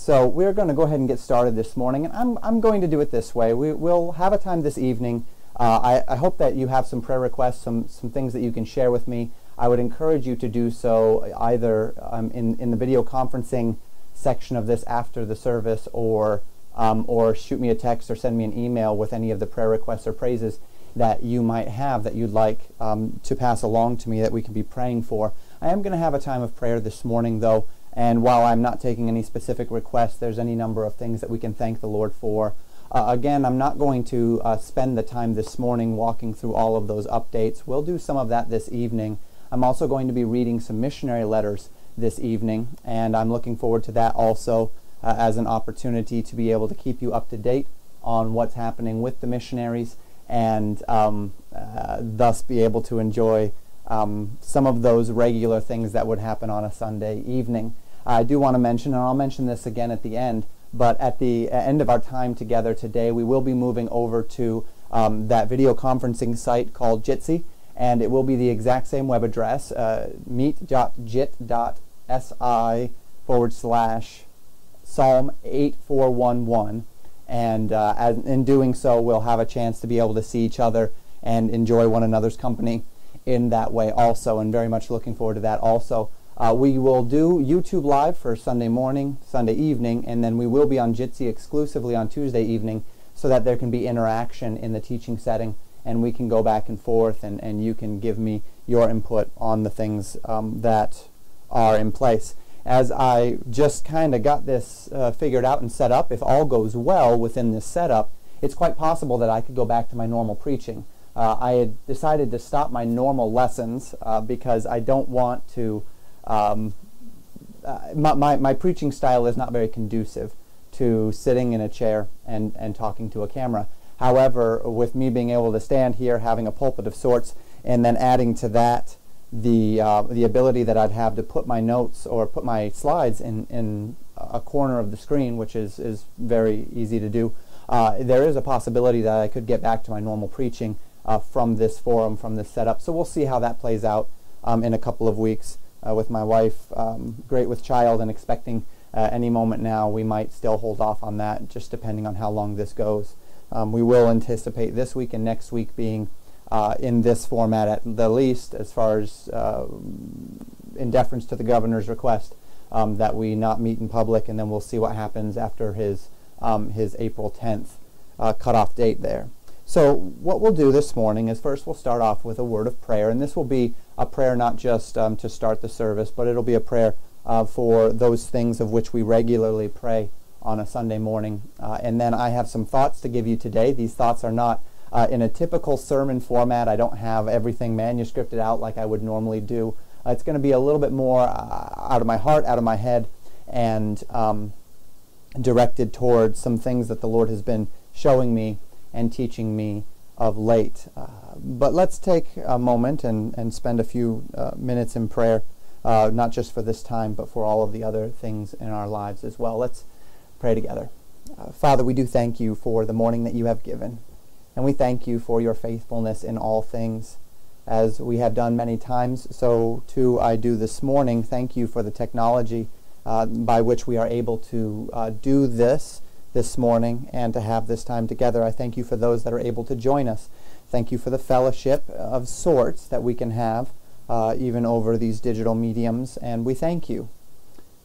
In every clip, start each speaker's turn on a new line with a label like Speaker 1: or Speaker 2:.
Speaker 1: so we're going to go ahead and get started this morning, and I'm, I'm going to do it this way. We, will have a time this evening. Uh, I, I hope that you have some prayer requests, some, some things that you can share with me. I would encourage you to do so either um, in, in the video conferencing section of this after the service or, um, or shoot me a text or send me an email with any of the prayer requests or praises that you might have that you'd like um, to pass along to me that we can be praying for. I am going to have a time of prayer this morning, though, and while I'm not taking any specific requests, there's any number of things that we can thank the Lord for. Uh, again, I'm not going to uh, spend the time this morning walking through all of those updates. We'll do some of that this evening. I'm also going to be reading some missionary letters this evening, and I'm looking forward to that also uh, as an opportunity to be able to keep you up to date on what's happening with the missionaries and um, uh, thus be able to enjoy um, some of those regular things that would happen on a Sunday evening. I do want to mention, and I'll mention this again at the end, but at the end of our time together today, we will be moving over to um, that video conferencing site called Jitsi and it will be the exact same web address, uh, meet.jit.si forward slash Psalm 8411. And uh, as, in doing so, we'll have a chance to be able to see each other and enjoy one another's company in that way also, and very much looking forward to that also. Uh, we will do YouTube Live for Sunday morning, Sunday evening, and then we will be on Jitsi exclusively on Tuesday evening so that there can be interaction in the teaching setting and we can go back and forth and, and you can give me your input on the things um, that are in place. As I just kind of got this uh, figured out and set up, if all goes well within this setup, it's quite possible that I could go back to my normal preaching. Uh, I had decided to stop my normal lessons uh, because I don't want to. Um, uh, my, my, my preaching style is not very conducive to sitting in a chair and, and talking to a camera. However, with me being able to stand here, having a pulpit of sorts, and then adding to that the uh, the ability that I'd have to put my notes or put my slides in in a corner of the screen, which is is very easy to do. Uh, there is a possibility that I could get back to my normal preaching uh, from this forum, from this setup. So we'll see how that plays out um, in a couple of weeks. Uh, with my wife, um, great with child, and expecting uh, any moment now, we might still hold off on that, just depending on how long this goes. Um, we will anticipate this week and next week being uh, in this format at the least, as far as uh, in deference to the governor's request um, that we not meet in public, and then we'll see what happens after his um, his April 10th uh, cutoff date there. So what we'll do this morning is first we'll start off with a word of prayer, and this will be a prayer not just um, to start the service, but it'll be a prayer uh, for those things of which we regularly pray on a Sunday morning. Uh, and then I have some thoughts to give you today. These thoughts are not uh, in a typical sermon format. I don't have everything manuscripted out like I would normally do. Uh, it's going to be a little bit more uh, out of my heart, out of my head, and um, directed towards some things that the Lord has been showing me and teaching me of late. Uh, but let's take a moment and, and spend a few uh, minutes in prayer. not just for this time, but for all of the other things in our lives as well. Let's pray together. Uh, Father, we do thank you for the morning that you have given, and we thank you for your faithfulness in all things. As we have done many times, so too I do this morning. Thank you for the technology uh, by which we are able to uh, do this this morning and to have this time together. I thank you for those that are able to join us. Thank you for the fellowship of sorts that we can have uh, even over these digital mediums, and we thank you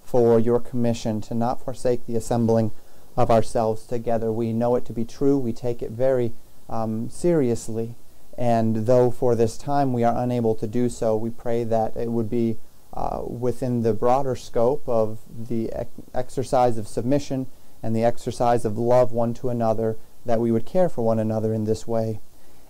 Speaker 1: for your commission to not forsake the assembling of ourselves together. We know it to be true. We take it very um, seriously. And though for this time we are unable to do so, we pray that it would be uh, within the broader scope of the exercise of submission and the exercise of love one to another, that we would care for one another in this way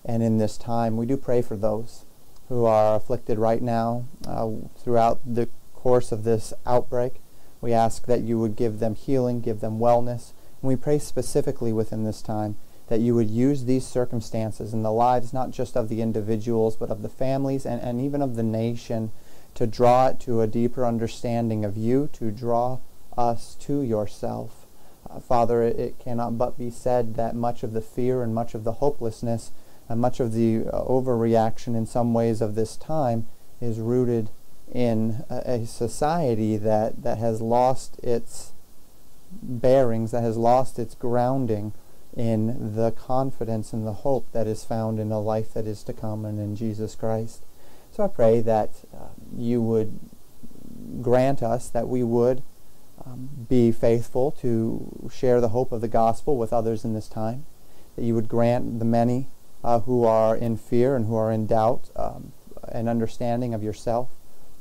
Speaker 1: and in this time. We do pray for those who are afflicted right now uh, throughout the course of this outbreak. We ask that you would give them healing, give them wellness. And we pray specifically within this time that you would use these circumstances in the lives not just of the individuals, but of the families and, and even of the nation to draw it to a deeper understanding of you, to draw us to yourself. Uh, Father, it, cannot but be said that much of the fear and much of the hopelessness and much of the uh, overreaction in some ways of this time is rooted in a, a society that, that has lost its bearings, that has lost its grounding in the confidence and the hope that is found in a life that is to come and in Jesus Christ. So I pray that uh, you would grant us that we would um, be faithful to share the hope of the gospel with others in this time, that you would grant the many uh, who are in fear and who are in doubt um, an understanding of yourself,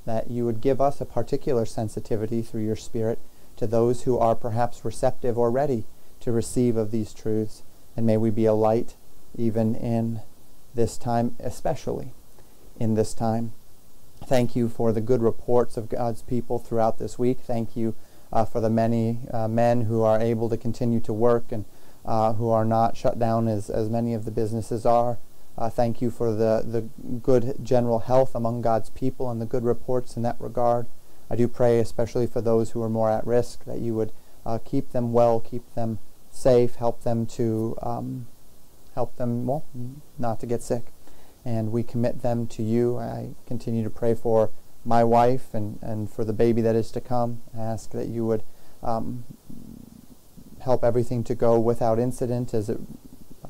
Speaker 1: that you would give us a particular sensitivity through your Spirit to those who are perhaps receptive or ready to receive of these truths. And may we be a light even in this time, especially in this time. Thank you for the good reports of God's people throughout this week. Thank you for the many uh, men who are able to continue to work and uh, who are not shut down as, as many of the businesses are. Uh, thank you for the, the good general health among God's people and the good reports in that regard. I do pray, especially for those who are more at risk, that you would uh, keep them well, keep them safe, help them to um, help them well not to get sick, and we commit them to you. I continue to pray for my wife and, and for the baby that is to come. I ask that you would um, help everything to go without incident as it uh,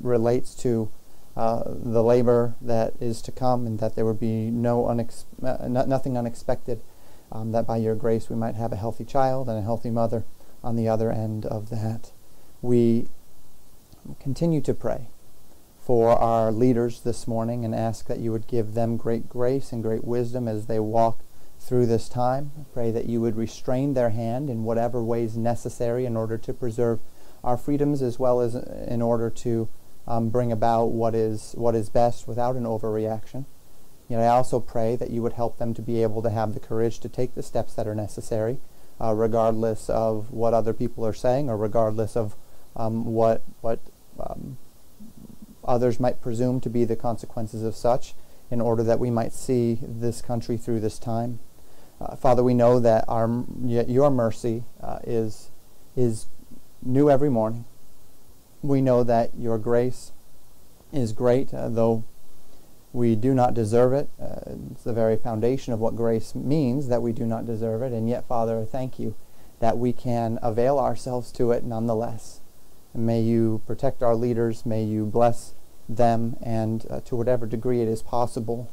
Speaker 1: relates to uh, the labor that is to come, and that there would be no unex- uh, nothing unexpected. Um, that by your grace we might have a healthy child and a healthy mother on the other end of that. We continue to pray for our leaders this morning and ask that you would give them great grace and great wisdom as they walk through this time. I pray that you would restrain their hand in whatever ways necessary in order to preserve our freedoms as well as in order to um, bring about what is what is best without an overreaction. Yet I also pray that you would help them to be able to have the courage to take the steps that are necessary, uh, regardless of what other people are saying or regardless of um, what what um, others might presume to be the consequences of such, in order that we might see this country through this time. Uh, Father, we know that our your mercy uh, is is new every morning. We know that your grace is great, uh, though we do not deserve it. Uh, it's the very foundation of what grace means that we do not deserve it. And yet, Father, thank you that we can avail ourselves to it nonetheless. May you protect our leaders. May you bless them, and uh, to whatever degree it is possible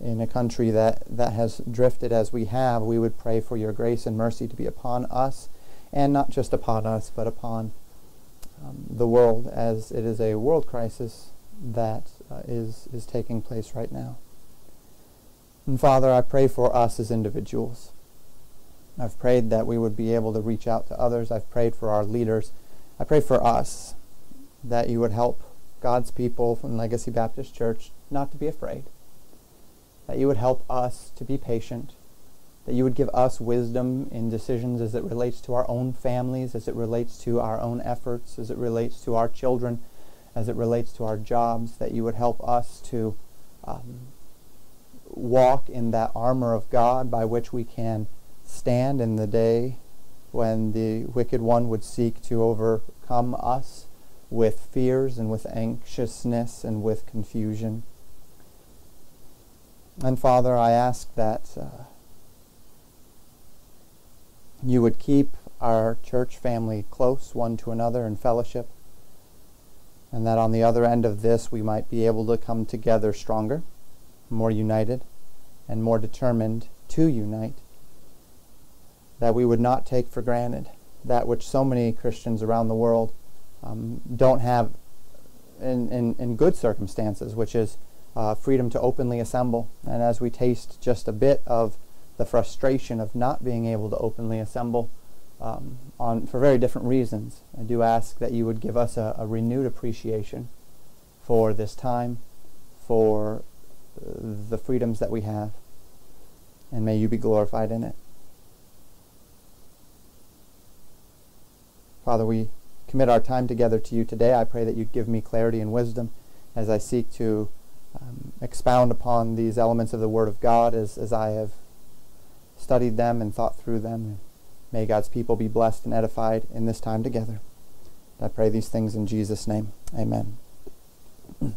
Speaker 1: in a country that, that has drifted as we have, we would pray for your grace and mercy to be upon us, and not just upon us, but upon um, the world, as it is a world crisis that uh, is is taking place right now. And Father, I pray for us as individuals. I've prayed that we would be able to reach out to others. I've prayed for our leaders. I pray for us that you would help God's people from Legacy Baptist Church not to be afraid. That you would help us to be patient. That you would give us wisdom in decisions as it relates to our own families, as it relates to our own efforts, as it relates to our children, as it relates to our jobs. That you would help us to um, walk in that armor of God by which we can stand in the day when the wicked one would seek to overcome us with fears and with anxiousness and with confusion. And Father, I ask that uh, you would keep our church family close one to another in fellowship, and that on the other end of this we might be able to come together stronger, more united, and more determined to unite. That we would not take for granted that which so many Christians around the world um, don't have in, in, in, good circumstances, which is uh, freedom to openly assemble. And as we taste just a bit of the frustration of not being able to openly assemble um, on, for very different reasons, I do ask that you would give us a, a renewed appreciation for this time, for the freedoms that we have, and may you be glorified in it. Father, we commit our time together to you today. I pray that you give me clarity and wisdom as I seek to um, expound upon these elements of the Word of God as, as I have studied them and thought through them. May God's people be blessed and edified in this time together. I pray these things in Jesus' name. Amen.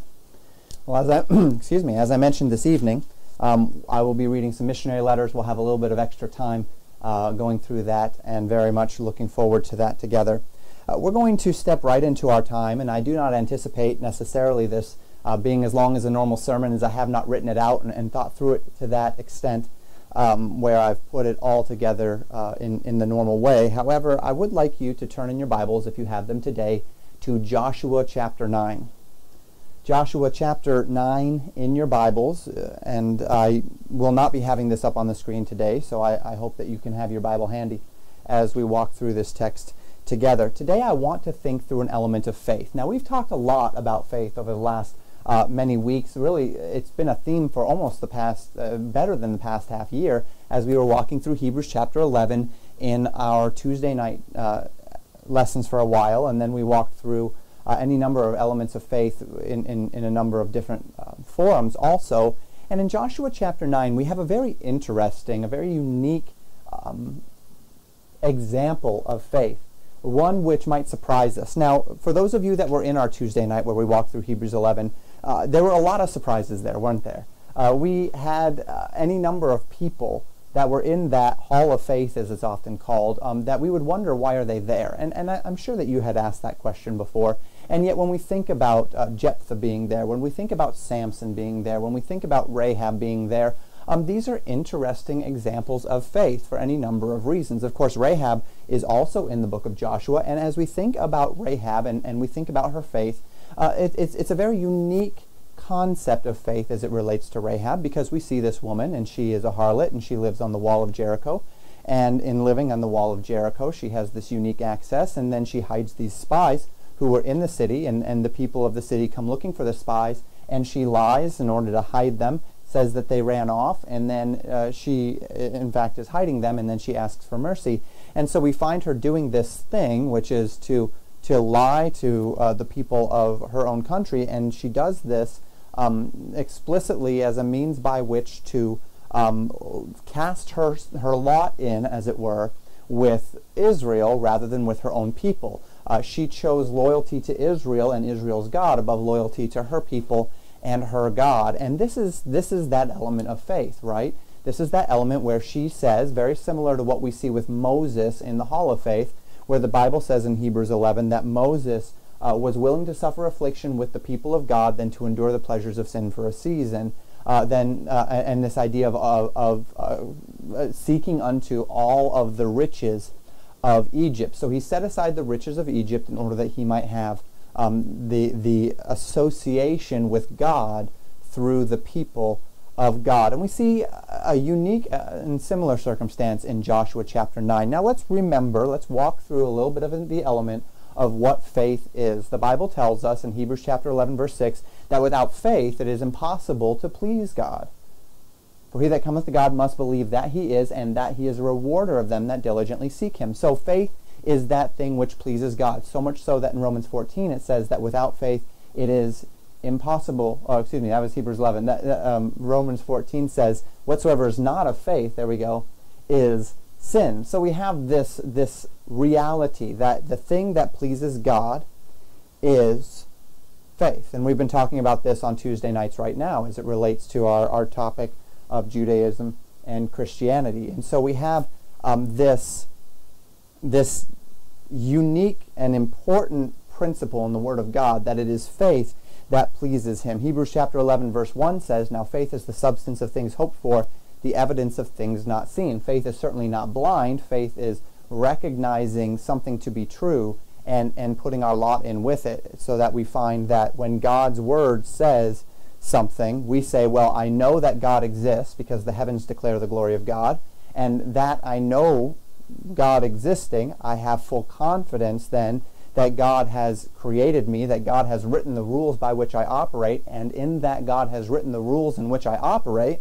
Speaker 1: Well, as I excuse me, as I mentioned this evening, um, I will be reading some missionary letters. We'll have a little bit of extra time going through that and very much looking forward to that together. Uh, we're going to step right into our time, and I do not anticipate necessarily this uh, being as long as a normal sermon as I have not written it out and, and thought through it to that extent um, where I've put it all together uh, in, in the normal way. However, I would like you to turn in your Bibles, if you have them today, to Joshua chapter 9. Joshua chapter 9 in your Bibles, uh, and I will not be having this up on the screen today, so I, I hope that you can have your Bible handy as we walk through this text together. Today I want to think through an element of faith. Now, we've talked a lot about faith over the last uh, many weeks. Really, it's been a theme for almost the past, uh, better than the past half year, as we were walking through Hebrews chapter 11 in our Tuesday night uh, lessons for a while, and then we walked through uh, any number of elements of faith in, in, in a number of different uh, forums also. And in Joshua chapter 9, we have a very interesting, a very unique um, example of faith one which might surprise us. Now, for those of you that were in our Tuesday night where we walked through Hebrews 11, uh, there were a lot of surprises there, weren't there? Uh, we had uh, any number of people that were in that hall of faith, as it's often called, um, that we would wonder why are they there. And, and I, am sure that you had asked that question before. And yet, when we think about uh, Jephthah being there, when we think about Samson being there, when we think about Rahab being there, um, these are interesting examples of faith for any number of reasons. Of course, Rahab is also in the book of Joshua, and as we think about Rahab and, and we think about her faith, uh, it, it's, it's a very unique concept of faith as it relates to Rahab because we see this woman and she is a harlot and she lives on the wall of Jericho. And in living on the wall of Jericho, she has this unique access, and then she hides these spies who were in the city, and, and the people of the city come looking for the spies, and she lies in order to hide them, says that they ran off, and then uh, she, in fact, is hiding them, and then she asks for mercy. And so we find her doing this thing, which is to to lie to uh, the people of her own country, and she does this um, explicitly as a means by which to um, cast her her lot in, as it were, with Israel rather than with her own people. Uh, she chose loyalty to Israel and Israel's God above loyalty to her people and her God. And this is this is that element of faith, right? This is that element where she says, very similar to what we see with Moses in the Hall of Faith, where the Bible says in Hebrews 11 that Moses uh, was willing to suffer affliction with the people of God than to endure the pleasures of sin for a season. Uh, then uh, and this idea of, of, of uh, seeking unto all of the riches of Egypt. So he set aside the riches of Egypt in order that he might have um, the the association with God through the people of God. And we see a unique uh, and similar circumstance in Joshua chapter 9. Now let's remember, let's walk through a little bit of the element of what faith is. The Bible tells us in Hebrews chapter 11 verse 6 that without faith it is impossible to please God. For he that cometh to God must believe that he is and that he is a rewarder of them that diligently seek him. So faith is that thing which pleases God. So much so that in Romans 14 it says that without faith it is impossible, oh, excuse me, that was Hebrews 11. That, um, Romans 14 says, whatsoever is not of faith, there we go, is sin. So we have this, this reality that the thing that pleases God is faith. And we've been talking about this on Tuesday nights right now as it relates to our, our topic of Judaism and Christianity. And so we have um, this, this unique and important principle in the Word of God that it is faith that pleases him. Hebrews chapter 11 verse 1 says, Now faith is the substance of things hoped for, the evidence of things not seen. Faith is certainly not blind. Faith is recognizing something to be true and, and putting our lot in with it so that we find that when God's word says something, we say, well, I know that God exists because the heavens declare the glory of God, and that I know God existing, I have full confidence then that God has created me, that God has written the rules by which I operate, and in that God has written the rules in which I operate,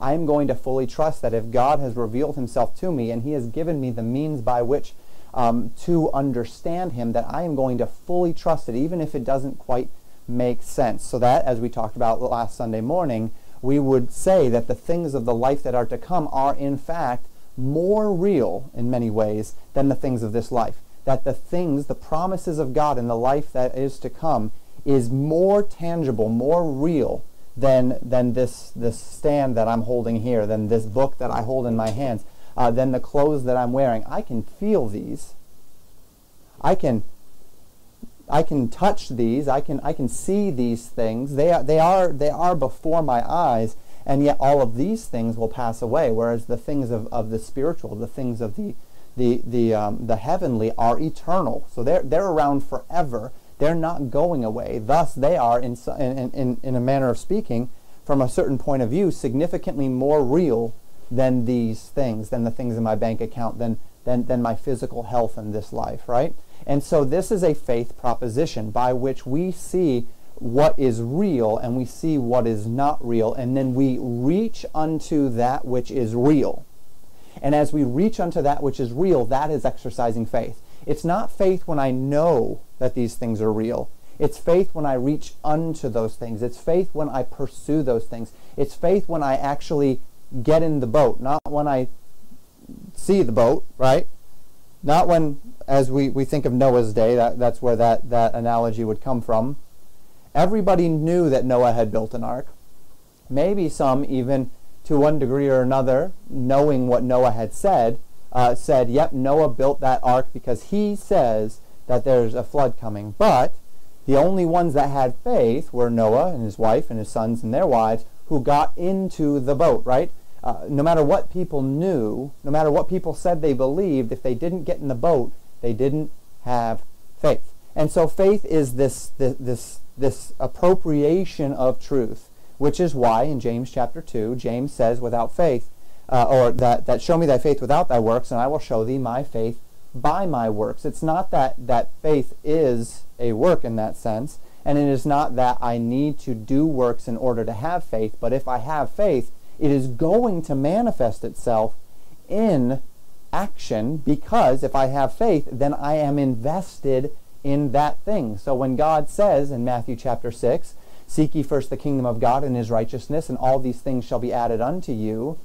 Speaker 1: I am going to fully trust that if God has revealed himself to me and he has given me the means by which um, to understand him, that I am going to fully trust it, even if it doesn't quite make sense. So that, as we talked about last Sunday morning, we would say that the things of the life that are to come are in fact more real in many ways than the things of this life that the things, the promises of God in the life that is to come is more tangible, more real than, than this, this stand that I'm holding here, than this book that I hold in my hands. uh, than the clothes that I'm wearing. I can feel these. I can I can touch these. I can I can see these things. They are they are they are before my eyes, and yet all of these things will pass away. Whereas the things of, of the spiritual, the things of the the the um, the heavenly are eternal. So they're they're around forever. They're not going away. Thus, they are in in in, in a manner of speaking, from a certain point of view, significantly more real than these things, than the things in my bank account, than than than my physical health in this life. Right. And so this is a faith proposition by which we see what is real and we see what is not real, and then we reach unto that which is real. And as we reach unto that which is real, that is exercising faith. It's not faith when I know that these things are real. It's faith when I reach unto those things. It's faith when I pursue those things. It's faith when I actually get in the boat, not when I see the boat, right? Not when, as we, we think of Noah's day, that, that's where that, that analogy would come from. Everybody knew that Noah had built an ark. Maybe some even, to one degree or another, knowing what Noah had said, uh, said, yep, Noah built that ark because he says that there's a flood coming. But the only ones that had faith were Noah and his wife and his sons and their wives who got into the boat, right? Uh, no matter what people knew, no matter what people said they believed, if they didn't get in the boat, they didn't have faith. And so faith is this, this, this, this appropriation of truth, which is why in James chapter 2, James says, without faith, uh, or that, that show me thy faith without thy works, and I will show thee my faith by my works. It's not that, that faith is a work in that sense, and it is not that I need to do works in order to have faith, but if I have faith, it is going to manifest itself in action because if I have faith, then I am invested in that thing. So when God says in Matthew chapter 6, Seek ye first the kingdom of God and his righteousness, and all these things shall be added unto you.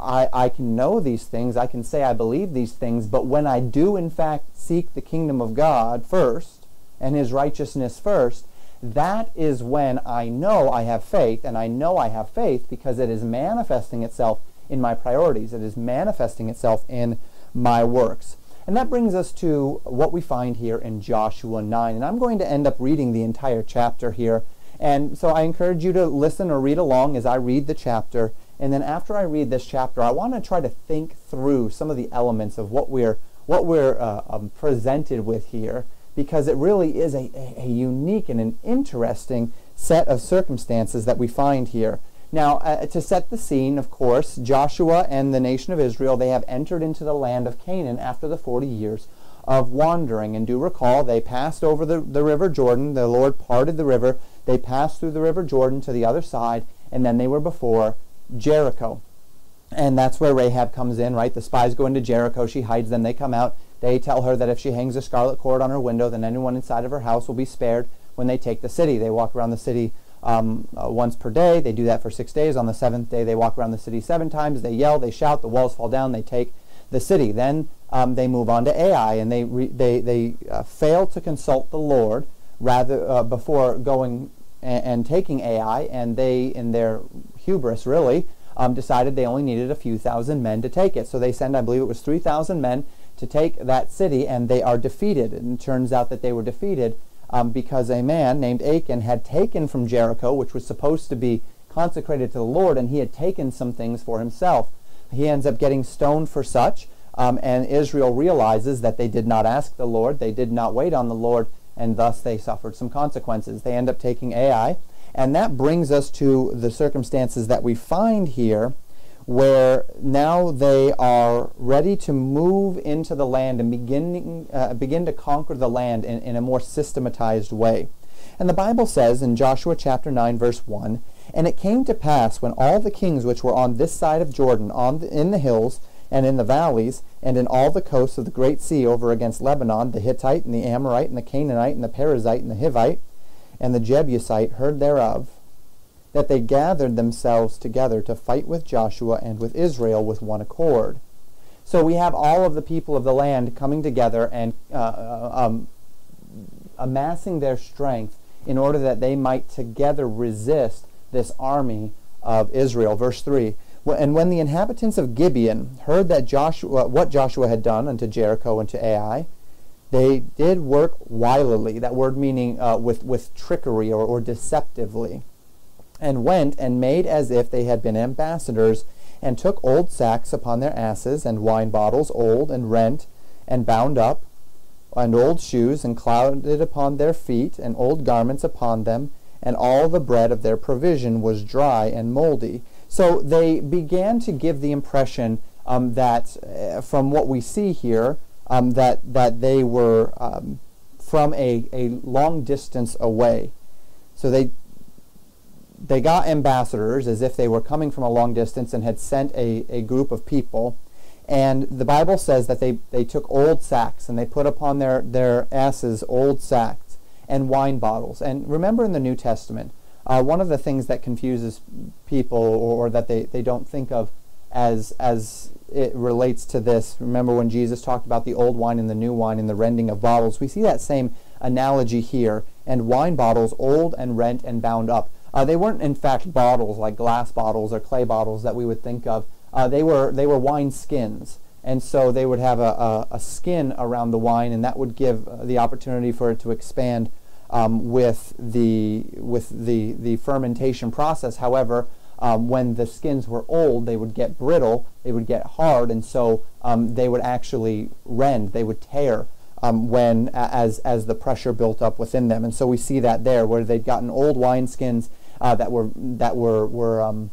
Speaker 1: I, I can know these things, I can say I believe these things, but when I do in fact seek the kingdom of God first and his righteousness first, that is when I know I have faith, and I know I have faith because it is manifesting itself in my priorities. It is manifesting itself in my works. And that brings us to what we find here in Joshua 9. And I'm going to end up reading the entire chapter here. And so I encourage you to listen or read along as I read the chapter. And then after I read this chapter, I want to try to think through some of the elements of what we're, what we're uh, um, presented with here because it really is a, a, unique and an interesting set of circumstances that we find here. Now, uh, to set the scene, of course, Joshua and the nation of Israel, they have entered into the land of Canaan after the 40 years of wandering. And do recall, they passed over the, the river Jordan. The Lord parted the river. They passed through the river Jordan to the other side, and then they were before Jericho. And that's where Rahab comes in, right? The spies go into Jericho. She hides them. They come out. They tell her that if she hangs a scarlet cord on her window, then anyone inside of her house will be spared when they take the city. They walk around the city um, uh, once per day. They do that for six days. On the seventh day, they walk around the city seven times. They yell, they shout, the walls fall down, they take the city. Then um, they move on to Ai, and they re- they they uh, fail to consult the Lord rather uh, before going and, and, taking Ai, and they, in their hubris, really. Um, decided they only needed a few thousand men to take it. So they send, I believe it was 3,000 men to take that city, and they are defeated. And it turns out that they were defeated um, because a man named Achan had taken from Jericho, which was supposed to be consecrated to the Lord, and he had taken some things for himself. He ends up getting stoned for such, um, and Israel realizes that they did not ask the Lord, they did not wait on the Lord, and thus they suffered some consequences. They end up taking Ai, and that brings us to the circumstances that we find here where now they are ready to move into the land and beginning, uh, begin to conquer the land in, in a more systematized way. And the Bible says in Joshua chapter 9, verse 1 And it came to pass when all the kings which were on this side of Jordan, on the, in the hills, and in the valleys, and in all the coasts of the great sea over against Lebanon, the Hittite, and the Amorite, and the Canaanite, and the Perizzite, and the Hivite, and the Jebusite heard thereof, that they gathered themselves together to fight with Joshua and with Israel with one accord. So we have all of the people of the land coming together and uh, uh, um, amassing their strength in order that they might together resist this army of Israel. Verse 3 And when the inhabitants of Gibeon heard that Joshua, what Joshua had done unto Jericho and to Ai, they did work wilily. That word meaning uh, with with trickery or, or deceptively, and went and made as if they had been ambassadors, and took old sacks upon their asses, and wine bottles old and rent, and bound up, and old shoes, and clouded upon their feet, and old garments upon them, and all the bread of their provision was dry and moldy. So they began to give the impression um, that, uh, from what we see here, um, that that they were um, from a, a long distance away. So they they got ambassadors as if they were coming from a long distance and had sent a, a group of people. And the Bible says that they, they took old sacks and they put upon their, their asses old sacks and wine bottles. And remember in the New Testament, uh, one of the things that confuses people or, or, that they, they don't think of as, as it relates to this, remember when Jesus talked about the old wine and the new wine and the rending of bottles, we see that same analogy here. And wine bottles, old and rent and bound up. Uh, they weren't, in fact, bottles like glass bottles or clay bottles that we would think of. Uh, they were they were wine skins, and so they would have a, a, a skin around the wine, and that would give uh, the opportunity for it to expand um, with the with the the fermentation process. However, um, when the skins were old, they would get brittle, they would get hard, and so um, they would actually rend, they would tear um, when as as the pressure built up within them. And so we see that there, where they'd gotten old wine skins uh, that were that were were um,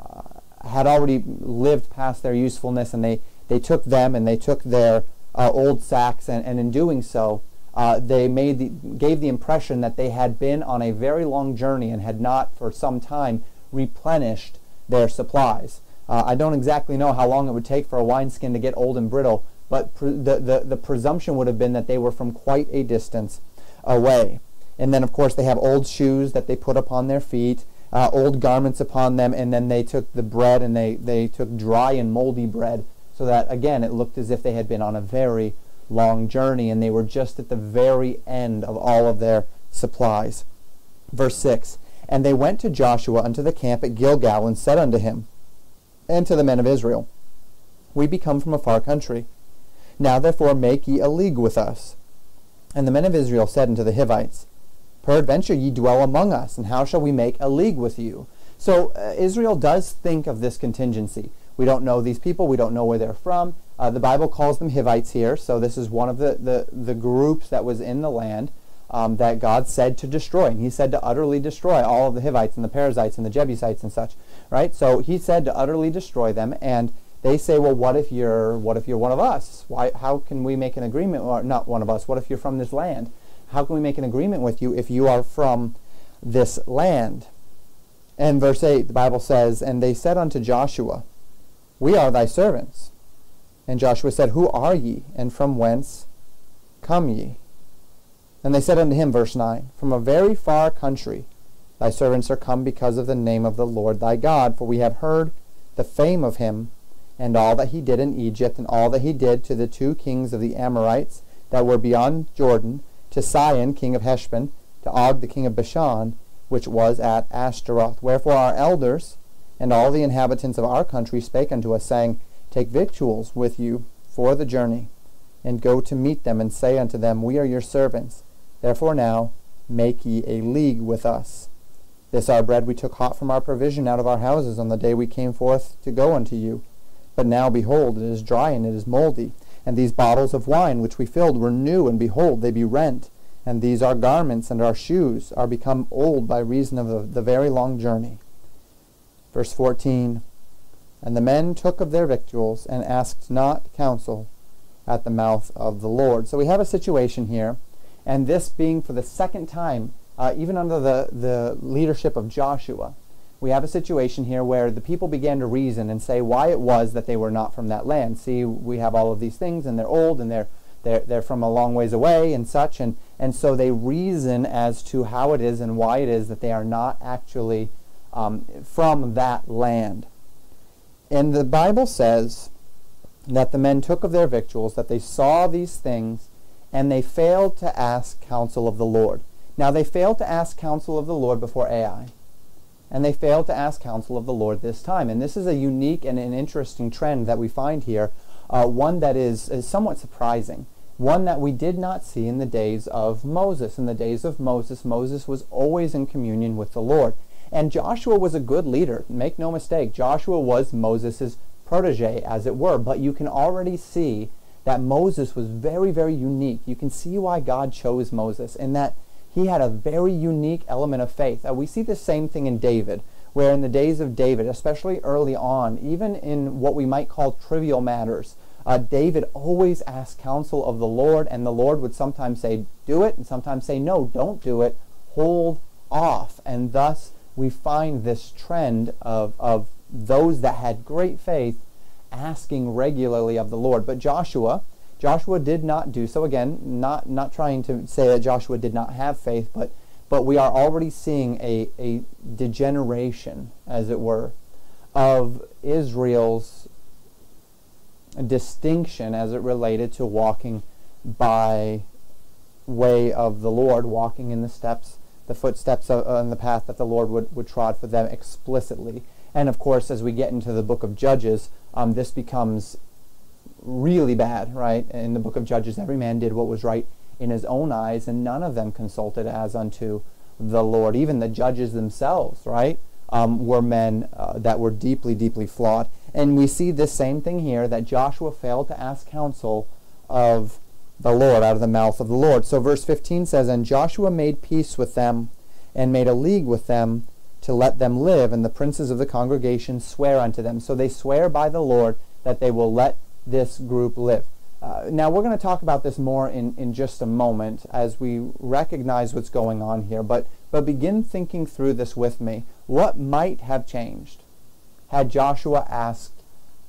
Speaker 1: uh, had already lived past their usefulness, and they they took them and they took their uh, old sacks, and, and in doing so, uh, they made the, gave the impression that they had been on a very long journey and had not for some time replenished their supplies. Uh, I don't exactly know how long it would take for a wineskin to get old and brittle, but the, the, the presumption would have been that they were from quite a distance away. And then, of course, they have old shoes that they put upon their feet, uh, old garments upon them, and then they took the bread and they, they took dry and moldy bread so that, again, it looked as if they had been on a very long journey and they were just at the very end of all of their supplies. Verse 6 And they went to Joshua unto the camp at Gilgal and said unto him, and to the men of Israel, We be come from a far country. Now therefore make ye a league with us. And the men of Israel said unto the Hivites, Peradventure ye dwell among us, and how shall we make a league with you? So uh, Israel does think of this contingency. We don't know these people. We don't know where they're from. Uh, the Bible calls them Hivites here, so this is one of the, the, the groups that was in the land um, that God said to destroy. And he said to utterly destroy all of the Hivites and the Perizzites and the Jebusites and such, right? So he said to utterly destroy them, and they say, well, what if you're what if you're one of us? Why? How can we make an agreement? Or not one of us. What if you're from this land? How can we make an agreement with you if you are from this land? And verse 8, the Bible says, And they said unto Joshua, We are thy servants. And Joshua said, Who are ye, and from whence come ye? And they said unto him, verse 9, From a very far country thy servants are come because of the name of the Lord thy God, for we have heard the fame of him, and all that he did in Egypt, and all that he did to the two kings of the Amorites that were beyond Jordan, to Sihon king of Heshbon, to Og the king of Bashan, which was at Ashtaroth. Wherefore our elders and all the inhabitants of our country spake unto us, saying, Take victuals with you for the journey, and go to meet them, and say unto them, We are your servants Therefore now make ye a league with us. This our bread we took hot from our provision out of our houses on the day we came forth to go unto you. But now, behold, it is dry and it is moldy. And these bottles of wine which we filled were new, and behold, they be rent. And these our garments and our shoes are become old by reason of the, the very long journey. Verse 14 And the men took of their victuals, and asked not counsel at the mouth of the Lord. So we have a situation here and this being for the second time, uh, even under the, the leadership of Joshua, we have a situation here where the people began to reason and say why it was that they were not from that land. See, we have all of these things, and they're old, and they're they're, they're from a long ways away and such, and, and so they reason as to how it is and why it is that they are not actually um, from that land. And the Bible says that the men took of their victuals, that they saw these things, and they failed to ask counsel of the Lord. Now, they failed to ask counsel of the Lord before Ai. And they failed to ask counsel of the Lord this time. And this is a unique and an interesting trend that we find here, uh, one that is, is somewhat surprising, one that we did not see in the days of Moses. In the days of Moses, Moses was always in communion with the Lord. And Joshua was a good leader. Make no mistake, Joshua was Moses' protege, as it were. But you can already see that Moses was very, very unique. You can see why God chose Moses in that he had a very unique element of faith. Uh, we see the same thing in David, where in the days of David, especially early on, even in what we might call trivial matters, uh, David always asked counsel of the Lord, and the Lord would sometimes say, do it, and sometimes say, no, don't do it, hold off. And thus we find this trend of, of those that had great faith asking regularly of the Lord. But Joshua, Joshua did not do so. Again, not, not trying to say that Joshua did not have faith, but, but we are already seeing a, a degeneration, as it were, of Israel's distinction as it related to walking by way of the Lord, walking in the steps, the footsteps on the path that the Lord would, would trod for them explicitly. And of course, as we get into the book of Judges, um, this becomes really bad, right? In the book of Judges, every man did what was right in his own eyes, and none of them consulted as unto the Lord. Even the judges themselves, right, um, were men uh, that were deeply, deeply flawed. And we see this same thing here that Joshua failed to ask counsel of the Lord out of the mouth of the Lord. So verse 15 says, And Joshua made peace with them and made a league with them to let them live, and the princes of the congregation swear unto them. So they swear by the Lord that they will let this group live. Uh, now, we're going to talk about this more in, in just a moment as we recognize what's going on here, but, but begin thinking through this with me. What might have changed had Joshua asked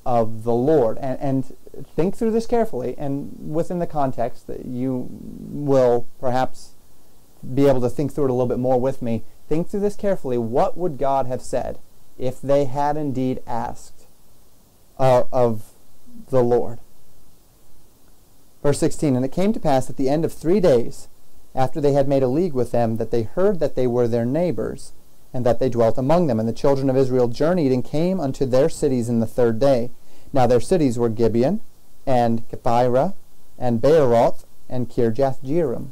Speaker 1: of the Lord? And, and think through this carefully, and within the context that you will perhaps be able to think through it a little bit more with me. Think through this carefully. What would God have said if they had indeed asked uh, of the Lord. Verse 16 And it came to pass at the end of three days, after they had made a league with them, that they heard that they were their neighbors, and that they dwelt among them. And the children of Israel journeyed and came unto their cities in the third day. Now their cities were Gibeon, and Kephirah, and Beeroth, and Kirjath Jearim.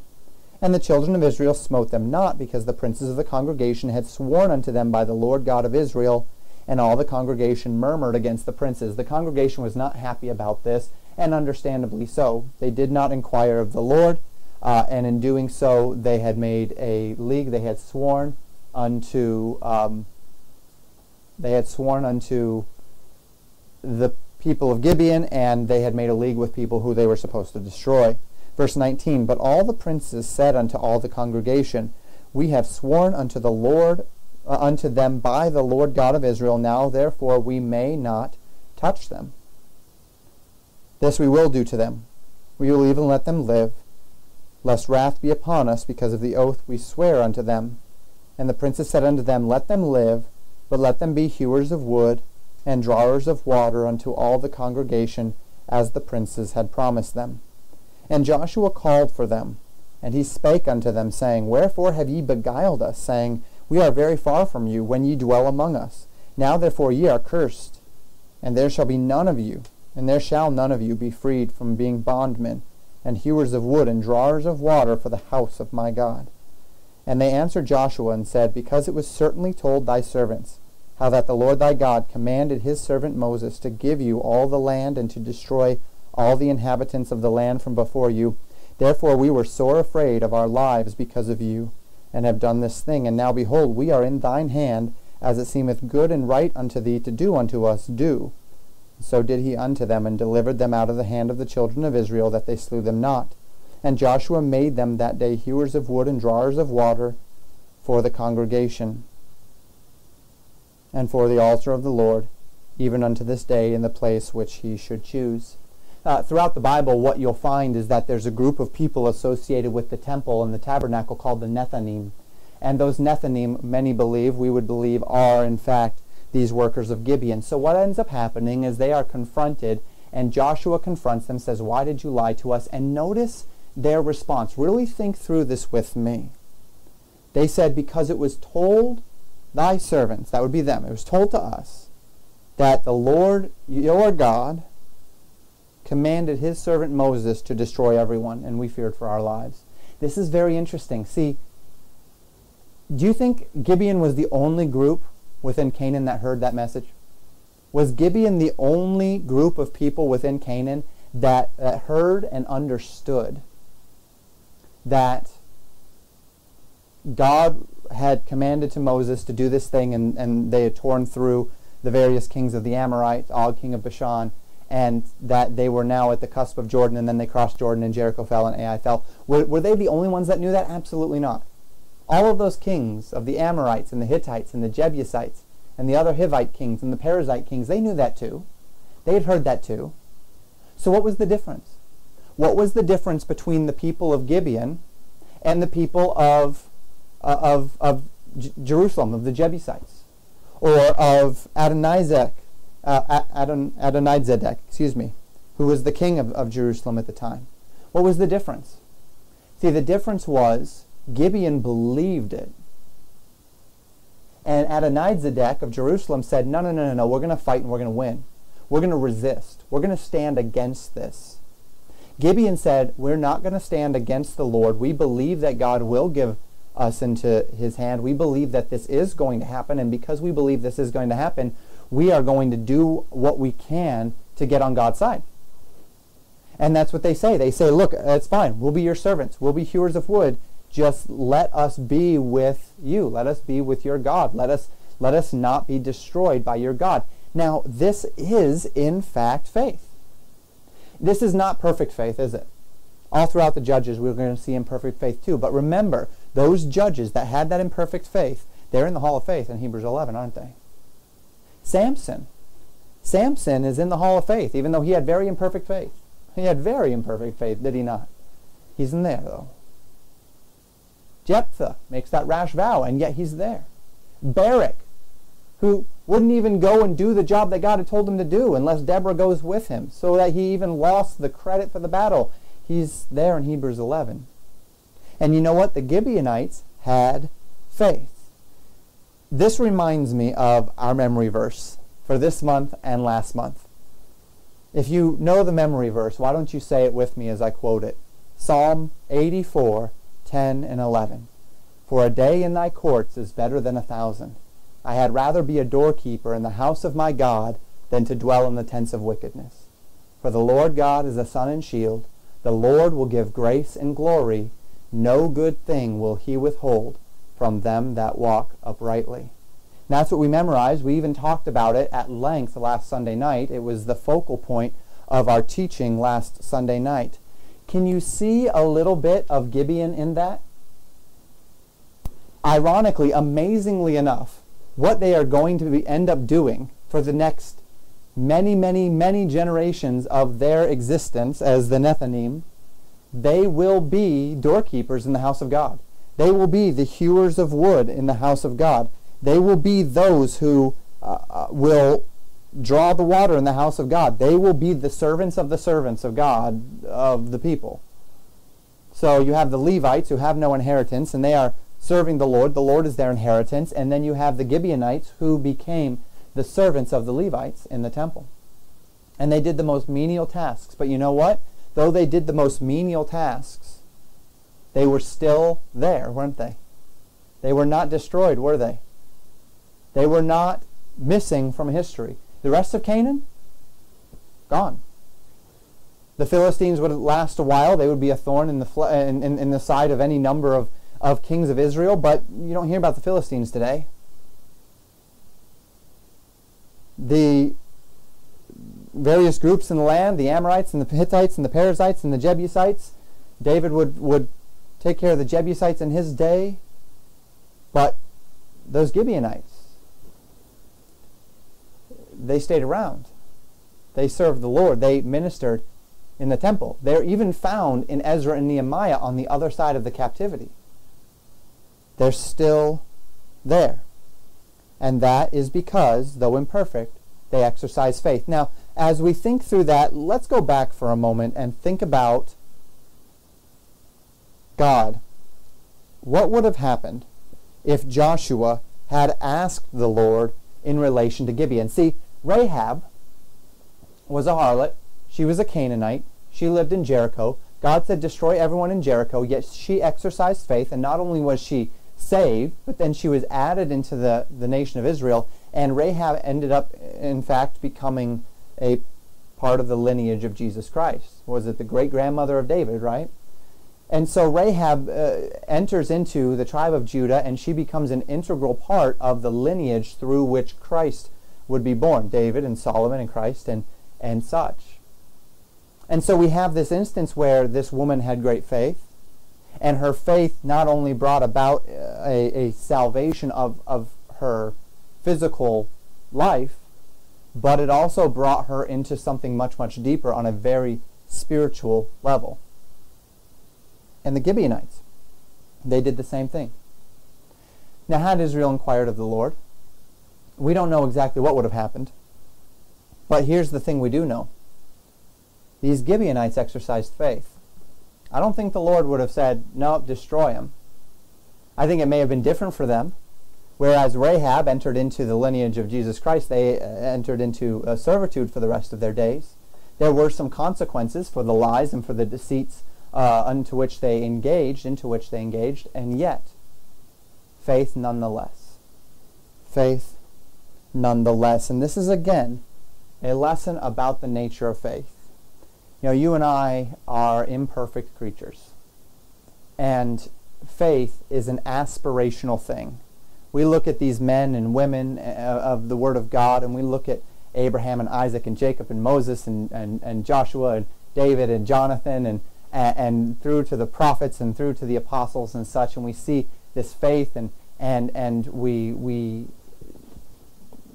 Speaker 1: And the children of Israel smote them not, because the princes of the congregation had sworn unto them by the Lord God of Israel, and all the congregation murmured against the princes. The congregation was not happy about this, and understandably so. They did not inquire of the Lord, uh, and in doing so, they had made a league. They had sworn unto um, they had sworn unto the people of Gibeon, and they had made a league with people who they were supposed to destroy. Verse 19 But all the princes said unto all the congregation, We have sworn unto the Lord uh, unto them by the Lord God of Israel. Now therefore we may not touch them. This we will do to them. We will even let them live, lest wrath be upon us because of the oath we swear unto them. And the princes said unto them, Let them live, but let them be hewers of wood and drawers of water unto all the congregation, as the princes had promised them. And Joshua called for them, and he spake unto them, saying, Wherefore have ye beguiled us, saying, we are very far from you when ye dwell among us. Now therefore ye are cursed, and there shall be none of you, and there shall none of you be freed from being bondmen, and hewers of wood, and drawers of water for the house of my God. And they answered Joshua and said, Because it was certainly told thy servants, how that the Lord thy God commanded his servant Moses to give you all the land and to destroy all the inhabitants of the land from before you. Therefore we were sore afraid of our lives because of you and have done this thing. And now behold, we are in thine hand, as it seemeth good and right unto thee to do unto us, do. So did he unto them, and delivered them out of the hand of the children of Israel, that they slew them not. And Joshua made them that day hewers of wood and drawers of water for the congregation, and for the altar of the Lord, even unto this day in the place which he should choose uh, throughout the Bible, what you'll find is that there's a group of people associated with the temple and the tabernacle called the Nethinim. And those Nethinim, many believe, we would believe, are in fact these workers of Gibeon. So what ends up happening is they are confronted, and Joshua confronts them, says, Why did you lie to us? And notice their response. Really think through this with me. They said, Because it was told thy servants, that would be them, it was told to us that the Lord your God commanded his servant Moses to destroy everyone, and we feared for our lives. This is very interesting. See, do you think Gibeon was the only group within Canaan that heard that message? Was Gibeon the only group of people within Canaan that, that heard and understood that God had commanded to Moses to do this thing, and, and they had torn through the various kings of the Amorites, Og, king of Bashan, and that they were now at the cusp of Jordan, and then they crossed Jordan, and Jericho fell, and Ai fell. Were, were they the only ones that knew that? Absolutely not. All of those kings of the Amorites, and the Hittites, and the Jebusites, and the other Hivite kings, and the Perizzite kings, they knew that too. They had heard that too. So what was the difference? What was the difference between the people of Gibeon and the people of, uh, of, of J- Jerusalem, of the Jebusites? Or of Adonizek, uh, Adon, Adonizedek, excuse me, who was the king of, of Jerusalem at the time? What was the difference? See, the difference was Gibeon believed it. And Adonizedek of Jerusalem said, no, no, no, no, no, we're going to fight and we're going to win. We're going to resist. We're going to stand against this. Gibeon said, We're not going to stand against the Lord. We believe that God will give us into his hand. We believe that this is going to happen. And because we believe this is going to happen, we are going to do what we can to get on God's side. And that's what they say. They say, Look, it's fine. We'll be your servants. We'll be hewers of wood. Just let us be with you. Let us be with your God. Let us, let us not be destroyed by your God. Now, this is, in fact, faith. This is not perfect faith, is it? All throughout the Judges, we're going to see imperfect faith too. But remember, those judges that had that imperfect faith, they're in the Hall of Faith in Hebrews 11, aren't they? Samson. Samson is in the Hall of Faith, even though he had very imperfect faith. He had very imperfect faith, did he not? He's in there, though. Jephthah makes that rash vow, and yet he's there. Barak, who wouldn't even go and do the job that God had told him to do unless Deborah goes with him, so that he even lost the credit for the battle. He's there in Hebrews 11. And you know what? The Gibeonites had faith. This reminds me of our memory verse for this month and last month. If you know the memory verse, why don't you say it with me as I quote it? Psalm 84, 10 and 11. For a day in thy courts is better than a thousand. I had rather be a doorkeeper in the house of my God than to dwell in the tents of wickedness. For the Lord God is a sun and shield. The Lord will give grace and glory. No good thing will he withhold from them that walk uprightly. And that's what we memorized. We even talked about it at length last Sunday night. It was the focal point of our teaching last Sunday night. Can you see a little bit of Gibeon in that? Ironically, amazingly enough, what they are going to be, end up doing for the next many, many, many generations of their existence as the Nethinim, they will be doorkeepers in the house of God. They will be the hewers of wood in the house of God. They will be those who uh, uh will draw the water in the house of God. They will be the servants of the servants of God, of the people. So you have the Levites who have no inheritance, and they are serving the Lord. The Lord is their inheritance. And then you have the Gibeonites who became the servants of the Levites in the temple. And they did the most menial tasks. But you know what? Though they did the most menial tasks, they were still there, weren't they? They were not destroyed, were they? They were not missing from history. The rest of Canaan? Gone. The Philistines would last a while. They would be a thorn in the, in, in, in the side of any number of of kings of Israel, but you don't hear about the Philistines today. The various groups in the land, the Amorites and the Hittites and the Perizzites and the Jebusites, David would, would take care of the Jebusites in his day, but those Gibeonites, they stayed around. They served the Lord. They ministered in the temple. They're even found in Ezra and Nehemiah on the other side of the captivity they're still there. And that is because, though imperfect, they exercise faith. Now, as we think through that, let's go back for a moment and think about God. What would have happened if Joshua had asked the Lord in relation to Gibeon. See, Rahab was a harlot. She was a Canaanite. She lived in Jericho. God said, destroy everyone in Jericho, yet she exercised faith, and not only was she saved, but then she was added into the, the nation of Israel, and Rahab ended up, in fact, becoming a part of the lineage of Jesus Christ. Was it the great grandmother of David, right? And so Rahab uh, enters into the tribe of Judah and she becomes an integral part of the lineage through which Christ would be born David and Solomon and Christ and, and such. And so we have this instance where this woman had great faith, and her faith not only brought about a, a salvation of, of her physical life, but it also brought her into something much, much deeper on a very spiritual level. And the Gibeonites, they did the same thing. Now, had Israel inquired of the Lord, we don't know exactly what would have happened. But here's the thing we do know these Gibeonites exercised faith. I don't think the Lord would have said, No, destroy them. I think it may have been different for them. Whereas Rahab entered into the lineage of Jesus Christ, they uh, entered into uh, servitude for the rest of their days. There were some consequences for the lies and for the deceits uh, unto which they engaged, into which they engaged, and yet, faith nonetheless. Faith nonetheless. And this is again a lesson about the nature of faith. You know, you and I are imperfect creatures. And faith is an aspirational thing. We look at these men and women uh, of the Word of God, and we look at Abraham and Isaac and Jacob and Moses and, and, and Joshua and David and Jonathan and, and, and through to the prophets and through to the apostles and such, and we see this faith and, and, and we, we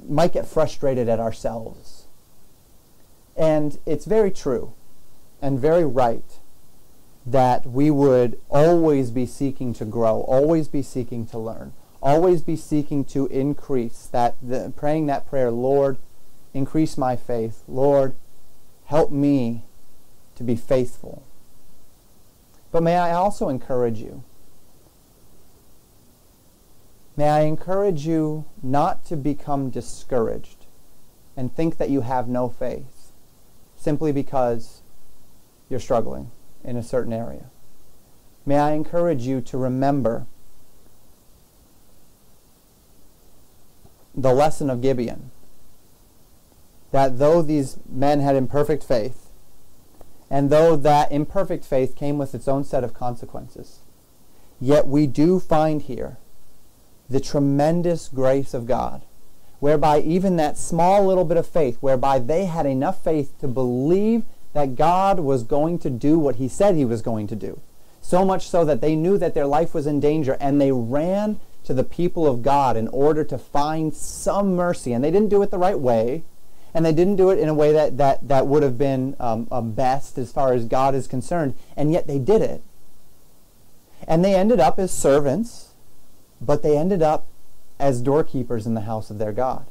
Speaker 1: might get frustrated at ourselves. And it's very true and very right that we would always be seeking to grow, always be seeking to learn, always be seeking to increase that the, praying that prayer, Lord, increase my faith. Lord, help me to be faithful. But may I also encourage you? May I encourage you not to become discouraged and think that you have no faith simply because you're struggling in a certain area. May I encourage you to remember the lesson of Gibeon that though these men had imperfect faith, and though that imperfect faith came with its own set of consequences, yet we do find here the tremendous grace of God, whereby even that small little bit of faith, whereby they had enough faith to believe that God was going to do what he said he was going to do. So much so that they knew that their life was in danger and they ran to the people of God in order to find some mercy. And they didn't do it the right way and they didn't do it in a way that, that, that would have been um, best as far as God is concerned, and yet they did it. And they ended up as servants, but they ended up as doorkeepers in the house of their God.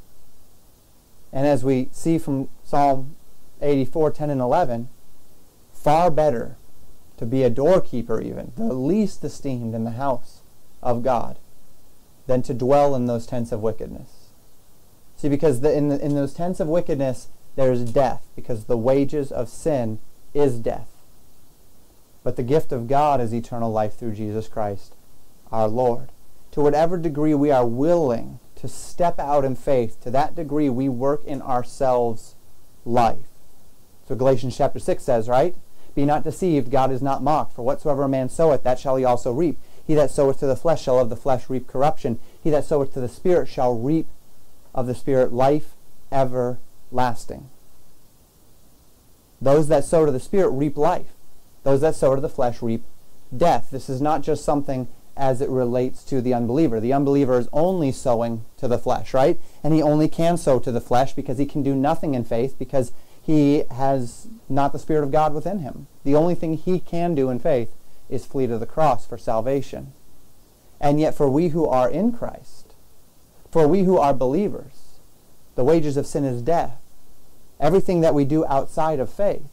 Speaker 1: And as we see from Psalm 84, 10 and 11, far better to be a doorkeeper even, the least esteemed in the house of God, than to dwell in those tents of wickedness. See, because the, in, the, in those tents of wickedness, there's death, because the wages of sin is death. But the gift of God is eternal life through Jesus Christ, our Lord. To whatever degree we are willing to step out in faith, to that degree we work in ourselves life. So Galatians chapter 6 says, right? Be not deceived, God is not mocked. For whatsoever a man soweth, that shall he also reap. He that soweth to the flesh shall of the flesh reap corruption. He that soweth to the Spirit shall reap of the Spirit life everlasting. Those that sow to the Spirit reap life. Those that sow to the flesh reap death. This is not just something as it relates to the unbeliever. The unbeliever is only sowing to the flesh, right? And he only can sow to the flesh because he can do nothing in faith because he has not the Spirit of God within him. The only thing he can do in faith is flee to the cross for salvation. And yet, for we who are in Christ, for we who are believers, the wages of sin is death. Everything that we do outside of faith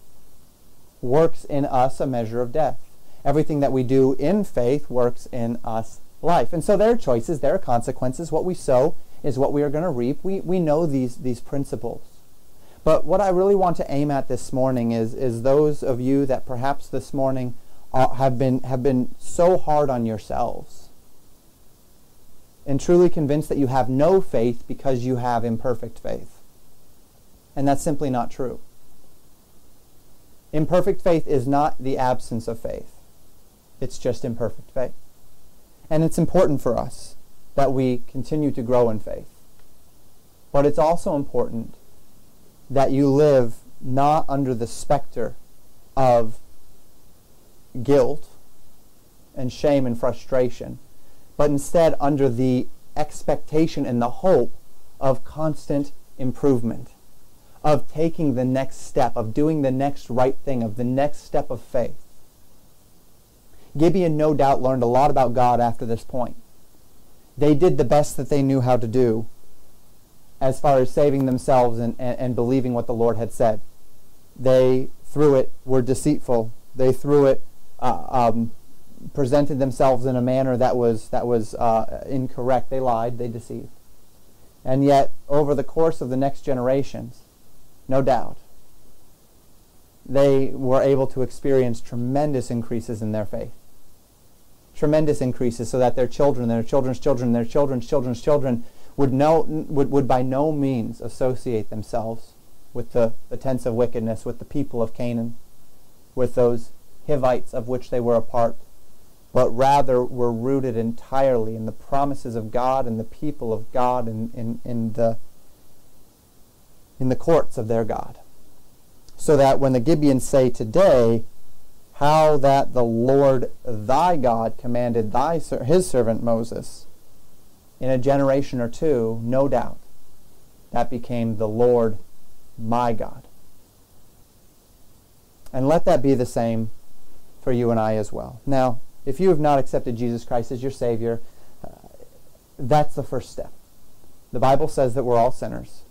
Speaker 1: works in us a measure of death. Everything that we do in faith works in us life. And so there are choices, there are consequences. What we sow is what we are going to reap. We, we know these, these principles. But what I really want to aim at this morning is, is those of you that perhaps this morning are, have, been, have been so hard on yourselves and truly convinced that you have no faith because you have imperfect faith. And that's simply not true. Imperfect faith is not the absence of faith. It's just imperfect faith. And it's important for us that we continue to grow in faith. But it's also important that you live not under the specter of guilt and shame and frustration, but instead under the expectation and the hope of constant improvement, of taking the next step, of doing the next right thing, of the next step of faith. Gibeon no doubt learned a lot about God after this point. They did the best that they knew how to do as far as saving themselves and, and, and believing what the Lord had said. They, through it, were deceitful. They, through it, uh, um, presented themselves in a manner that was, that was uh, incorrect. They lied, they deceived. And yet, over the course of the next generations, no doubt, they were able to experience tremendous increases in their faith. Tremendous increases so that their children, their children's children, their children's children's children would, no, would, would by no means associate themselves with the, the tents of wickedness, with the people of Canaan, with those Hivites of which they were a part, but rather were rooted entirely in the promises of God and the people of God in, in, in, the, in the courts of their God so that when the Gibeons say today, how that the Lord thy God commanded thy his servant Moses, in a generation or two, no doubt, that became the Lord my God. And let that be the same for you and I as well. Now, if you have not accepted Jesus Christ as your Savior, uh, that's the first step. The Bible says that we're all sinners.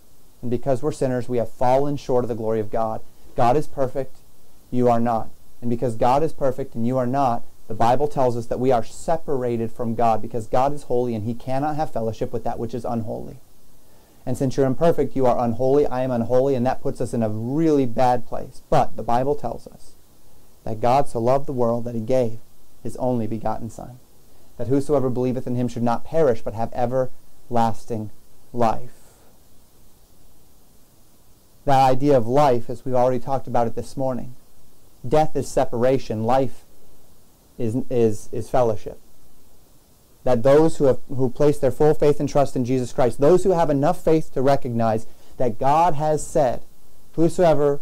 Speaker 1: And because we're sinners, we have fallen short of the glory of God. God is perfect, you are not. And because God is perfect and you are not, the Bible tells us that we are separated from God because God is holy and he cannot have fellowship with that which is unholy. And since you're imperfect, you are unholy, I am unholy, and that puts us in a really bad place. But the Bible tells us that God so loved the world that he gave his only begotten Son, that whosoever believeth in him should not perish but have everlasting life that idea of life, as we've already talked about it this morning. Death is separation. Life is, is, is fellowship. That those who have who place their full faith and trust in Jesus Christ, those who have enough faith to recognize that God has said, "Whosoever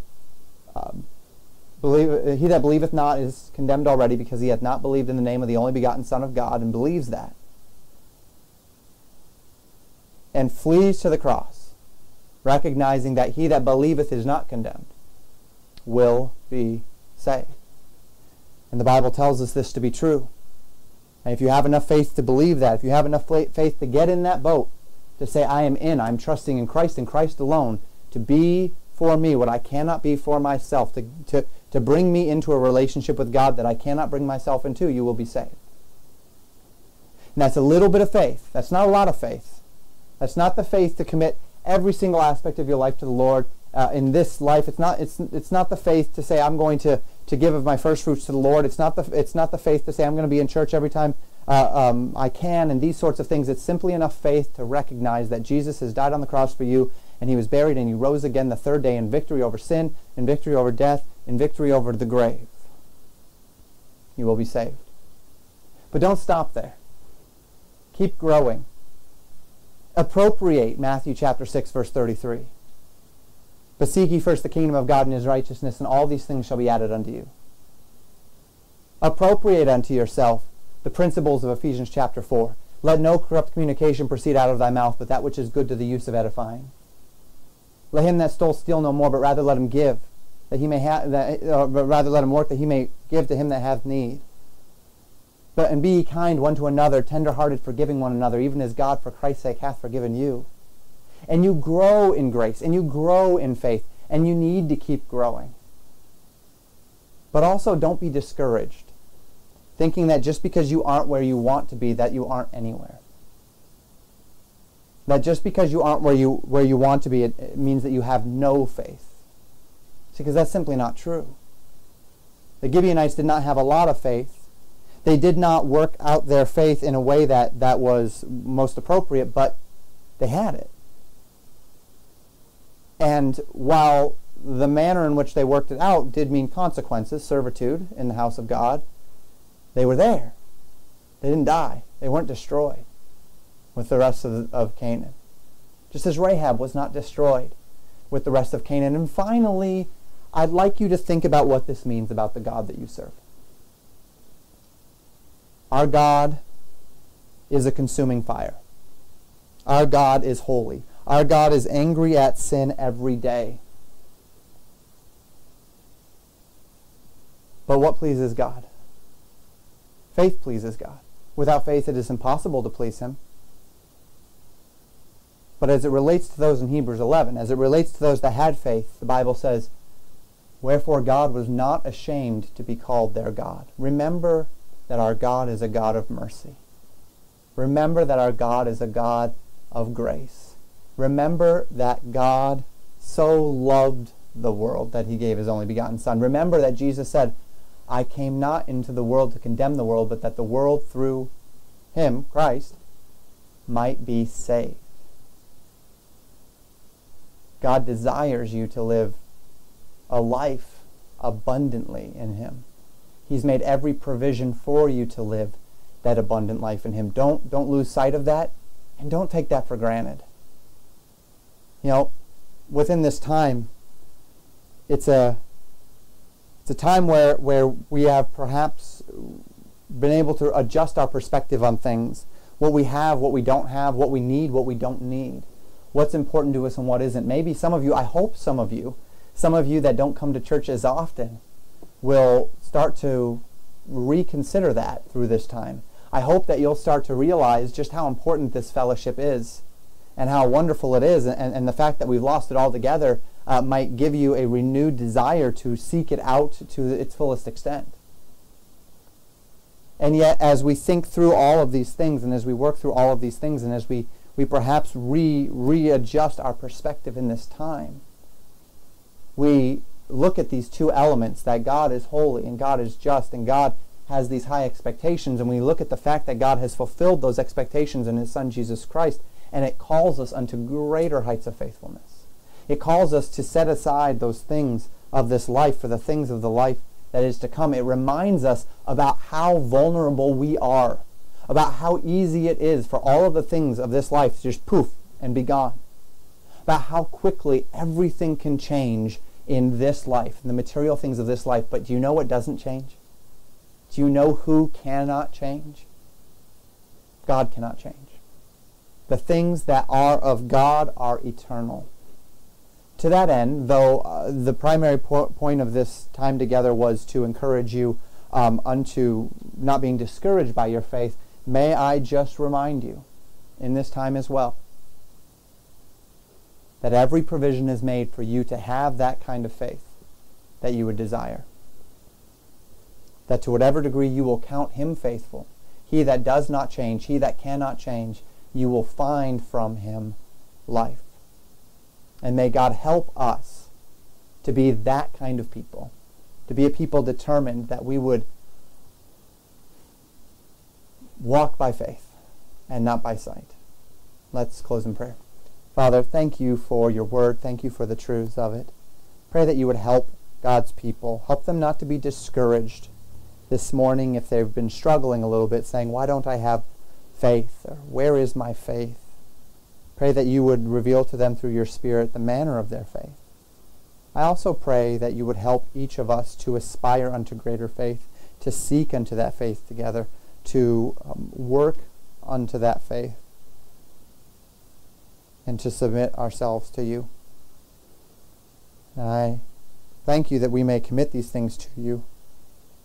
Speaker 1: um, believe, he that believeth not is condemned already, because he hath not believed in the name of the only begotten Son of God," and believes that, and flees to the cross recognizing that he that believeth is not condemned, will be saved. And the Bible tells us this to be true. And if you have enough faith to believe that, if you have enough faith to get in that boat, to say, I am in, I'm trusting in Christ and Christ alone, to be for me what I cannot be for myself, to, to, to bring me into a relationship with God that I cannot bring myself into, you will be saved. And that's a little bit of faith. That's not a lot of faith. That's not the faith to commit every single aspect of your life to the Lord. Uh, in this life, it's not it's it's not the faith to say I'm going to to give of my first fruits to the Lord. It's not the it's not the faith to say I'm going to be in church every time uh, um, I can and these sorts of things. It's simply enough faith to recognize that Jesus has died on the cross for you and he was buried and he rose again the third day in victory over sin, in victory over death, in victory over the grave. You will be saved. But don't stop there. Keep growing appropriate Matthew chapter 6 verse 33. But seek ye first the kingdom of God and his righteousness, and all these things shall be added unto you. Appropriate unto yourself the principles of Ephesians chapter 4. Let no corrupt communication proceed out of thy mouth, but that which is good to the use of edifying. Let him that stole steal no more, but rather let him give, that he may have, that, uh, rather let him work, that he may give to him that hath need. But and be kind one to another, tenderhearted, forgiving one another, even as God for Christ's sake hath forgiven you. And you grow in grace, and you grow in faith, and you need to keep growing. But also don't be discouraged. thinking that just because you aren't where you want to be, that you aren't anywhere. That just because you aren't where you where you want to be, it, it means that you have no faith. Because that's simply not true. The Gibeonites did not have a lot of faith. They did not work out their faith in a way that, that was most appropriate, but they had it. And while the manner in which they worked it out did mean consequences, servitude in the house of God, they were there. They didn't die. They weren't destroyed with the rest of, of Canaan. Just as Rahab was not destroyed with the rest of Canaan. And finally, I'd like you to think about what this means about the God that you serve. Our God is a consuming fire. Our God is holy. Our God is angry at sin every day. But what pleases God? Faith pleases God. Without faith, it is impossible to please Him. But as it relates to those in Hebrews 11, as it relates to those that had faith, the Bible says, Wherefore God was not ashamed to be called their God. Remember that our God is a God of mercy. Remember that our God is a God of grace. Remember that God so loved the world that he gave his only begotten Son. Remember that Jesus said, I came not into the world to condemn the world, but that the world through him, Christ, might be saved. God desires you to live a life abundantly in him. He's made every provision for you to live that abundant life in him. Don't don't lose sight of that and don't take that for granted. You know, within this time it's a it's a time where, where we have perhaps been able to adjust our perspective on things. What we have, what we don't have, what we need, what we don't need. What's important to us and what isn't. Maybe some of you, I hope some of you, some of you that don't come to church as often, will start to reconsider that through this time. I hope that you'll start to realize just how important this fellowship is and how wonderful it is and, and the fact that we've lost it altogether uh, might give you a renewed desire to seek it out to its fullest extent. And yet, as we think through all of these things, and as we work through all of these things, and as we, we perhaps re, readjust our perspective in this time, we look at these two elements that God is holy and God is just and God has these high expectations, and we look at the fact that God has fulfilled those expectations in His Son Jesus Christ, and it calls us unto greater heights of faithfulness. It calls us to set aside those things of this life for the things of the life that is to come. It reminds us about how vulnerable we are, about how easy it is for all of the things of this life to just poof and be gone, about how quickly everything can change in this life, in the material things of this life. But do you know what doesn't change? Do you know who cannot change? God cannot change. The things that are of God are eternal to that end, though uh, the primary po- point of this time together was to encourage you um, unto not being discouraged by your faith, may I just remind you in this time as well that every provision is made for you to have that kind of faith that you would desire. That to whatever degree you will count him faithful, he that does not change, he that cannot change, you will find from him life. And may God help us to be that kind of people, to be a people determined that we would walk by faith and not by sight. Let's close in prayer. Father, thank you for your word. Thank you for the truths of it. Pray that you would help God's people. Help them not to be discouraged this morning if they've been struggling a little bit, saying, Why don't I have faith? Or where is my faith? Pray that you would reveal to them through your Spirit the manner of their faith. I also pray that you would help each of us to aspire unto greater faith, to seek unto that faith together, to um, work unto that faith, and to submit ourselves to you. And I thank you that we may commit these things to you.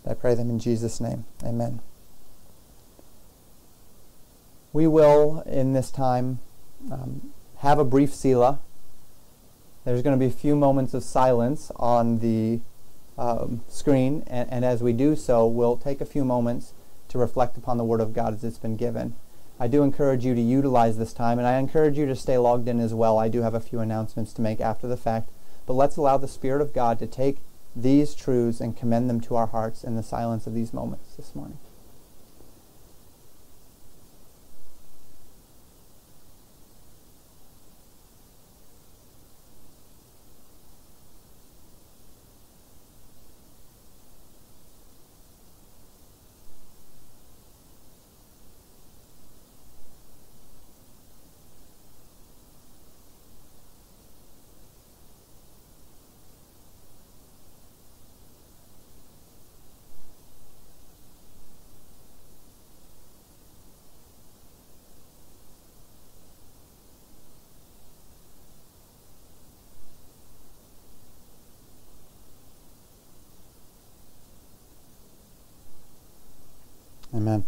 Speaker 1: I pray them in Jesus' name. Amen. We will, in this time, um, have a brief selah. There's going to be a few moments of silence on the um, screen, and, and, as we do so, we'll take a few moments to reflect upon the Word of God as it's been given. I do encourage you to utilize this time, and I encourage you to stay logged in as well. I do have a few announcements to make after the fact, but let's allow the Spirit of God to take these truths and commend them to our hearts in the silence of these moments this morning. Amen.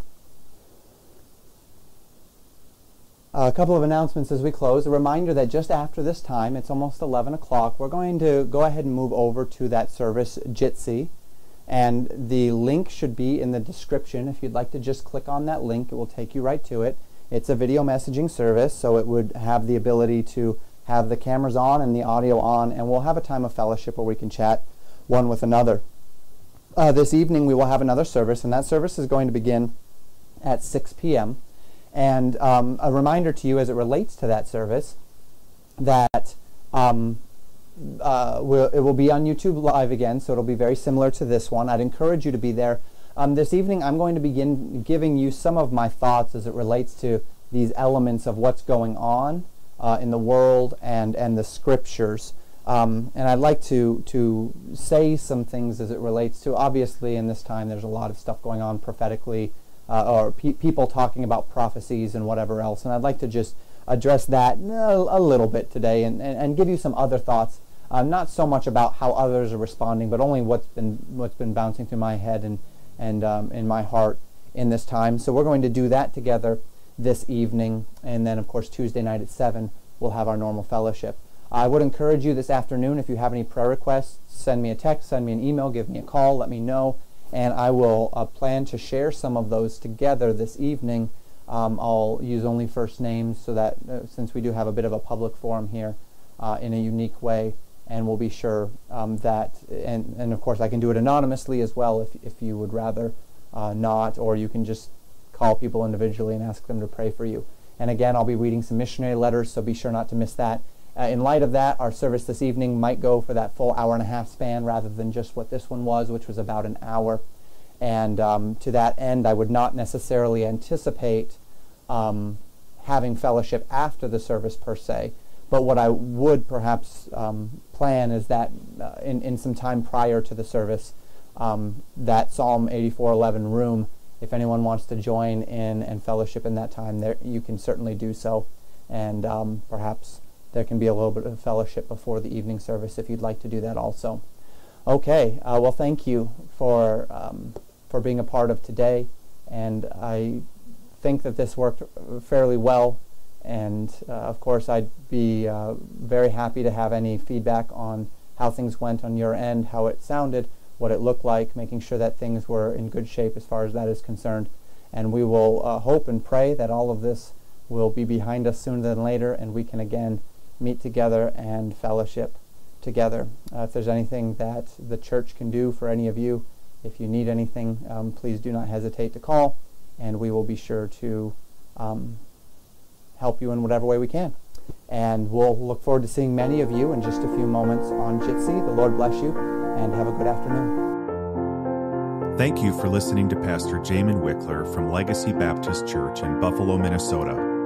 Speaker 1: A couple of announcements as we close. A reminder that just after this time, it's almost 11 o'clock, we're going to go ahead and move over to that service, Jitsi. And the link should be in the description. If you'd like to just click on that link, it will take you right to it. It's a video messaging service, so it would have the ability to have the cameras on and the audio on, and we'll have a time of fellowship where we can chat one with another. Uh, this evening we will have another service, and that service is going to begin at 6 p.m. And um, a reminder to you as it relates to that service that um, uh, we'll, it will be on YouTube Live again, so it'll be very similar to this one. I'd encourage you to be there. Um, this evening I'm going to begin giving you some of my thoughts as it relates to these elements of what's going on uh, in the world and, and the scriptures. Um, and I'd like to, to say some things as it relates to, obviously, in this time, there's a lot of stuff going on prophetically, uh, or pe people talking about prophecies and whatever else. And I'd like to just address that a, a little bit today and, and, and, give you some other thoughts. Uh, not so much about how others are responding, but only what's been, what's been bouncing through my head and, and um, in my heart in this time. So we're going to do that together this evening. And then, of course, Tuesday night at 7, we'll have our normal fellowship. I would encourage you this afternoon, if you have any prayer requests, send me a text, send me an email, give me a call, let me know, and I will uh, plan to share some of those together this evening. Um, I'll use only first names so that uh, since we do have a bit of a public forum here uh, in a unique way, and we'll be sure um, that, and, and of course I can do it anonymously as well if, if you would rather uh, not, or you can just call people individually and ask them to pray for you. And again, I'll be reading some missionary letters, so be sure not to miss that. Uh, in light of that, our service this evening might go for that full hour and a half span rather than just what this one was, which was about an hour. And um, to that end, I would not necessarily anticipate um, having fellowship after the service per se. But what I would perhaps um, plan is that uh, in, in some time prior to the service, um, that Psalm 84:11 room, if anyone wants to join in and fellowship in that time, there you can certainly do so, and um, perhaps there can be a little bit of fellowship before the evening service if you'd like to do that also. Okay, uh, well, thank you for um, for being a part of today, and I think that this worked fairly well. And uh, of course, I'd be uh, very happy to have any feedback on how things went on your end, how it sounded, what it looked like, making sure that things were in good shape as far as that is concerned. And we will uh, hope and pray that all of this will be behind us sooner than later, and we can again meet together and fellowship together. Uh, if there's anything that the church can do for any of you, if you need anything, um, please do not hesitate to call, and we will be sure to um, help you in whatever way we can. And we'll look forward to seeing many of you in just a few moments on Jitsi. The Lord bless you, and have a good afternoon.
Speaker 2: Thank you for listening to Pastor Jamin Wickler from Legacy Baptist Church in Buffalo, Minnesota.